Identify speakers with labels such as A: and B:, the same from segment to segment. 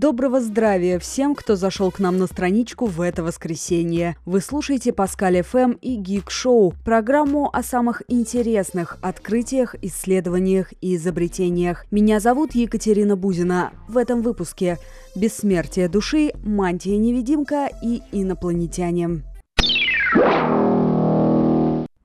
A: Доброго здравия всем, кто зашел к нам на страничку в это воскресенье. Вы слушаете Паскаль ФМ и Гик Шоу, программу о самых интересных открытиях, исследованиях и изобретениях. Меня зовут Екатерина Бузина. В этом выпуске «Бессмертие души», «Мантия-невидимка» и «Инопланетяне».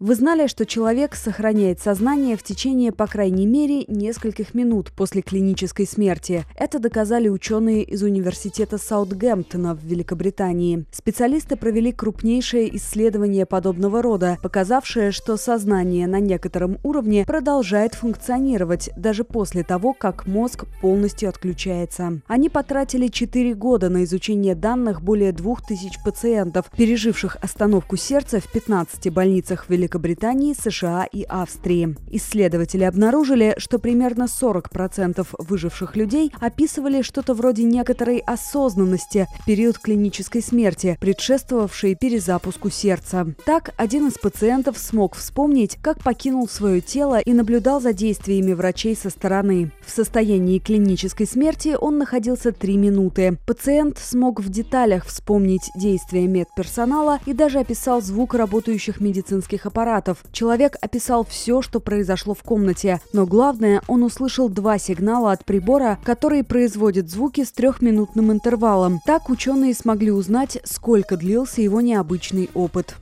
A: Вы знали, что человек сохраняет сознание в течение, по крайней мере, нескольких минут после клинической смерти. Это доказали ученые из Университета Саутгемптона в Великобритании. Специалисты провели крупнейшее исследование подобного рода, показавшее, что сознание на некотором уровне продолжает функционировать даже после того, как мозг полностью отключается. Они потратили 4 года на изучение данных более 2000 пациентов, переживших остановку сердца в 15 больницах Великобритании Великобритании, США и Австрии. Исследователи обнаружили, что примерно 40% выживших людей описывали что-то вроде некоторой осознанности в период клинической смерти, предшествовавшей перезапуску сердца. Так, один из пациентов смог вспомнить, как покинул свое тело и наблюдал за действиями врачей со стороны. В состоянии клинической смерти он находился 3 минуты. Пациент смог в деталях вспомнить действия медперсонала и даже описал звук работающих медицинских аппаратов аппаратов. Человек описал все, что произошло в комнате, но главное, он услышал два сигнала от прибора, которые производят звуки с трехминутным интервалом. Так ученые смогли узнать, сколько длился его необычный опыт.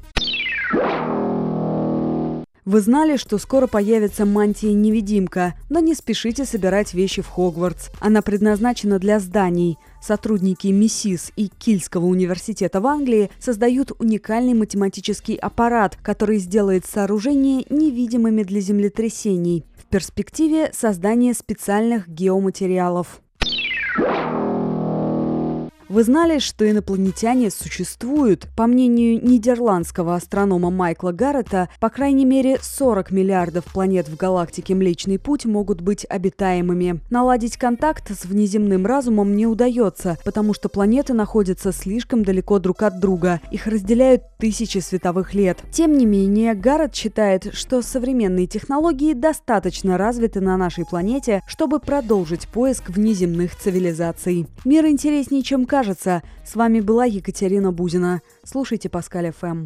A: Вы знали, что скоро появится мантия-невидимка, но не спешите собирать вещи в Хогвартс. Она предназначена для зданий. Сотрудники МИСИС и Кильского университета в Англии создают уникальный математический аппарат, который сделает сооружения невидимыми для землетрясений. В перспективе создание специальных геоматериалов. Вы знали, что инопланетяне существуют? По мнению нидерландского астронома Майкла Гаррета, по крайней мере 40 миллиардов планет в галактике Млечный Путь могут быть обитаемыми. Наладить контакт с внеземным разумом не удается, потому что планеты находятся слишком далеко друг от друга. Их разделяют тысячи световых лет. Тем не менее, Гаррет считает, что современные технологии достаточно развиты на нашей планете, чтобы продолжить поиск внеземных цивилизаций. Мир интереснее, чем кажется кажется. С вами была Екатерина Бузина. Слушайте Паскаль ФМ.